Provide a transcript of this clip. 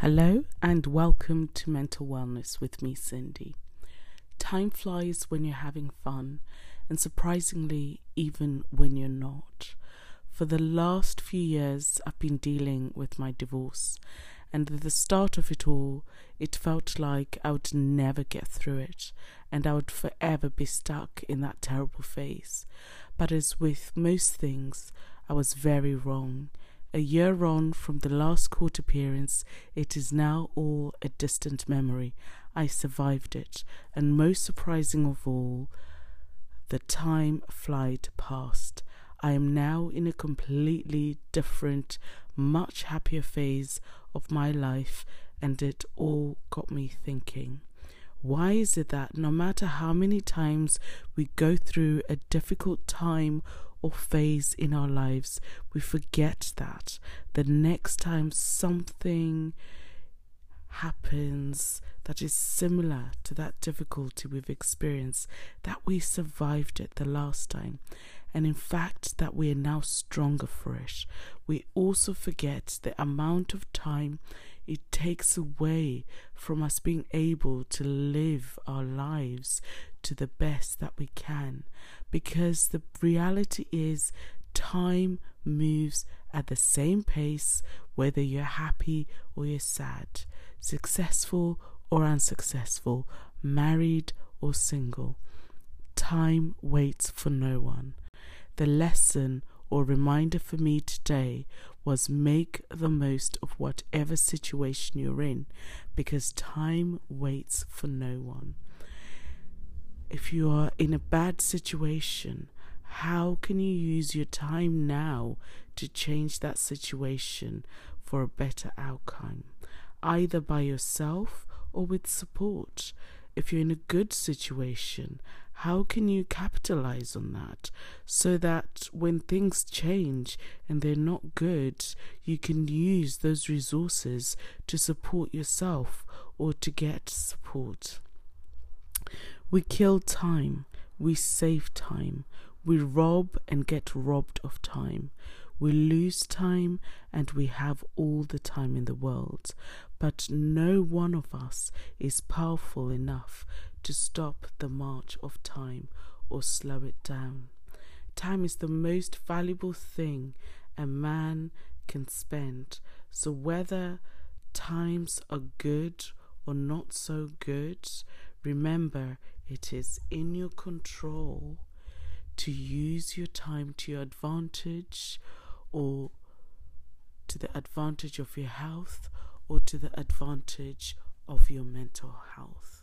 Hello and welcome to Mental Wellness with me, Cindy. Time flies when you're having fun, and surprisingly, even when you're not. For the last few years, I've been dealing with my divorce, and at the start of it all, it felt like I would never get through it, and I would forever be stuck in that terrible phase. But as with most things, I was very wrong a year on from the last court appearance, it is now all a distant memory. I survived it, and most surprising of all, the time flight past. I am now in a completely different, much happier phase of my life, and it all got me thinking. Why is it that no matter how many times we go through a difficult time or phase in our lives, we forget that the next time something happens that is similar to that difficulty we've experienced, that we survived it the last time, and in fact that we are now stronger for it. We also forget the amount of time it takes away from us being able to live our lives to the best that we can because the reality is time moves at the same pace whether you're happy or you're sad, successful or unsuccessful, married or single. Time waits for no one. The lesson or reminder for me today was make the most of whatever situation you're in because time waits for no one. If you are in a bad situation, how can you use your time now to change that situation for a better outcome, either by yourself or with support? If you're in a good situation, how can you capitalize on that so that when things change and they're not good, you can use those resources to support yourself or to get support? We kill time, we save time, we rob and get robbed of time. We lose time and we have all the time in the world, but no one of us is powerful enough to stop the march of time or slow it down. Time is the most valuable thing a man can spend. So whether times are good or not so good, remember it is in your control to use your time to your advantage or to the advantage of your health or to the advantage of your mental health.